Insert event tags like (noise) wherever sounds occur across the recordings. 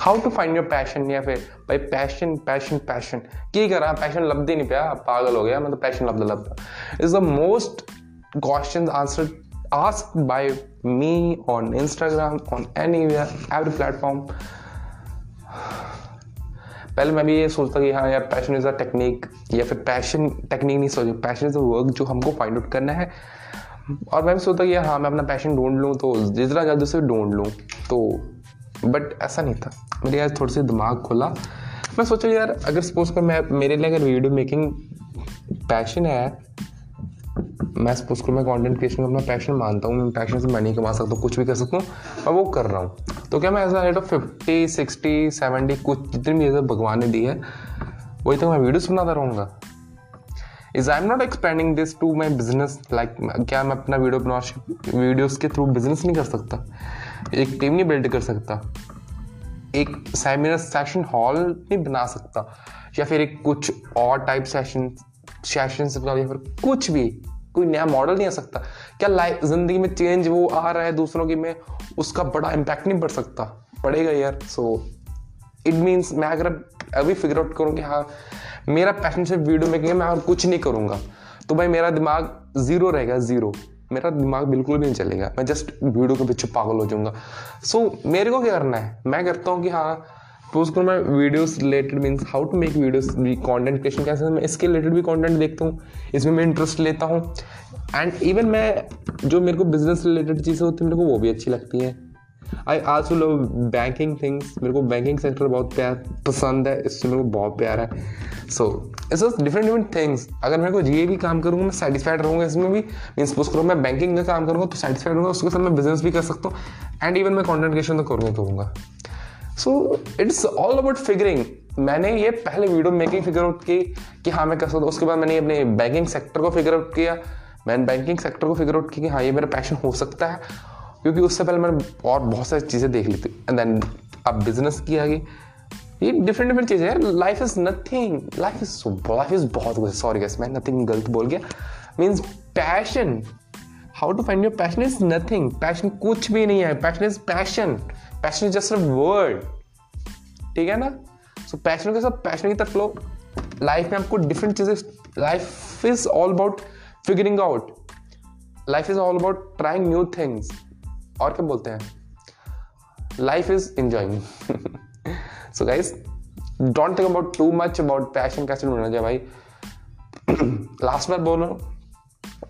How to find your passion या फिर भाई पैशन पैशन पैशन की करा पैशन लभदे नहीं पाया पागल हो गया मतलब पैशन लभदा लभदा। Is the most question answer asked by me on Instagram, on anywhere, every platform. पहले मैं भी ये सोचता कि हाँ यार पैशन इज़ अ टेक्निक या फिर पैशन टेक्निक नहीं सोचो। पैशन इज़ अ वर्क जो हमको फाइंड आउट करना है। और मैं भी सोचता कि हाँ मैं अपना पैशन ढूंढ लूँ तो जितना ज़्यादा से ढूंढ लूँ तो बट ऐसा नहीं था। मेरे यार थोड़ी सी दिमाग खुला। मैं सोचा यार, अगर सपोज़ कर मैं मेरे लिए अगर वीडियो मेकिंग पैशन है, मैं सपोज़ करूँ मैं कंटेंट क्रिएशन को अपना पैशन मानता हूँ, मैं पैशन से मनी कमा सकता कुछ भी कर सकता हूँ, मैं वो कर रहा हूँ। तो क्या मैं age rate of fifty sixty seventy कुछ जितनी भी भगवान ने दी है, वही तो मैं वीडियोस बनाता रहूँगा। Is I am not expanding this to my business like क्या मैं अपना वीडियो बना वीडियोस के थ्रू बिज़नेस नहीं कर सकता? एक टीम नहीं बिल्ड कर सकता। एक सेमिनार सेशन हॉल नहीं बना सकता। या फिर एक कुछ और टाइप सेशन सेशन या फिर कुछ भी, कोई नया मॉडल नहीं आ सकता। क्या लाइफ ज़िंदगी में चेंज वो आ रहा है दूसरों की में, उसका बड़ा इम्पैक्ट नहीं पड़ सकता। पड़ेगा यार सो इट मीन्स मैं अगर अभी फिगर आउट करूँ कि हाँ मेरा पैशन सिर्फ़ वीडियो मेकिंग है मैं और कुछ नहीं करूँगा। तो भाई मेरा दिमाग ज़ीरो रहेगा ज़ीरो मेरा दिमाग बिल्कुल भी नहीं चलेगा। मैं जस्ट वीडियो के पीछे पागल हो जाऊँगा। सो so, मेरे को क्या करना है? मैं करता हूँ कि हाँ सपोज़ करो मैं videos related means how to make videos content creation कैसे मैं इसके रिलेटेड भी कंटेंट देखता हूँ। इसमें मैं इंटरेस्ट लेता हूँ। एंड इवन मैं जो मेरे को बिज़नेस रिलेटेड चीज़ें होती हैं मेरे को वो भी अच्छी लगती हैं। I also love banking things मेरे को बैंकिंग सेक्टर बहुत प्यार, पसंद है, इससे मेरे को बहुत प्यार है। So it's different different things अगर मेरे को ये भी काम करूँगा, मैं सेटिस्फाइड रहूँगा, इसमें भी मीन्स सपोज़ करो, मैं बैंकिंग का काम करूँगा तो सेटिस्फाइड रहूँगा, उसके साथ मैं बिज़नेस भी कर सकता हूँ एंड इवन मैं कॉन्टेंट क्रिएशन तो करूँगा करूँगा। So it's all about figuring मैंने ये पहले वीडियो मेकिंग फिगर आउट की कि हाँ मैं कर सकता हूँ। उसके बाद मैंने अपने बैंकिंग सेक्टर को फिगर आउट किया। मैंने बैंकिंग सेक्टर को फिगर आउट किया कि हाँ ये मेरा पैशन हो सकता है। क्योंकि उससे पहले मैंने और बहुत सारी चीज़ें देख ली थी। एंड देन अब बिज़नेस की आगे ये डिफरेंट डिफरेंट चीज़ें यार life is nothing life is life is बहुत कुछ। सॉरी गैस मैं नथिंग गलत बोल गया। Means passion how to find your passion is nothing passion कुछ भी नहीं है। Passion is passion passion is just a word ठीक है ना? सो so, पैशन के साथ पैशन की तरफ़ लो लाइफ में आपको डिफरेंट चीज़ें life is all about figuring out life is all about trying new things और क्या बोलते हैं? Life is enjoying so guys don't think about too much about passion कैसे ढूंढना चाहिए भाई। (clears throat) लास्ट बार बोल रहा हूँ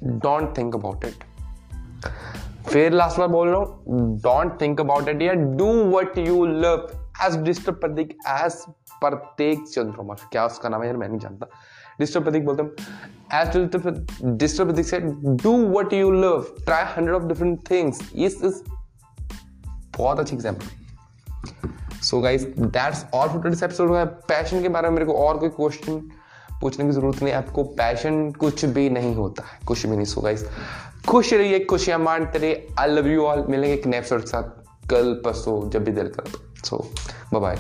डोंट थिंक अबाउट इट फिर लास्ट बार बोल रहा हूँ डोंट थिंक अबाउट इट या do what you love as disturb Prateek as प्रत्येक चंद्रमा क्या उसका नाम है यार, मैं नहीं जानता। डिस्टर्ब प्रतीक बोलते हैं। एज डिस्टर्ब प्रतीक से do what you love try hundred of different things this is बहुत अच्छी example so guys that's all for today's episode passion के बारे में मेरे को और कोई क्वेश्चन पूछने की ज़रूरत नहीं। आपको पैशन कुछ भी नहीं होता है। कुछ भी नहीं। सो गाइस खुश रहिए, खुशियाँ मानते रहिए। आई लव यू ऑल मिलेंगे एक नए एपिसोड के साथ। कल परसों जब भी दिल कर सो बाय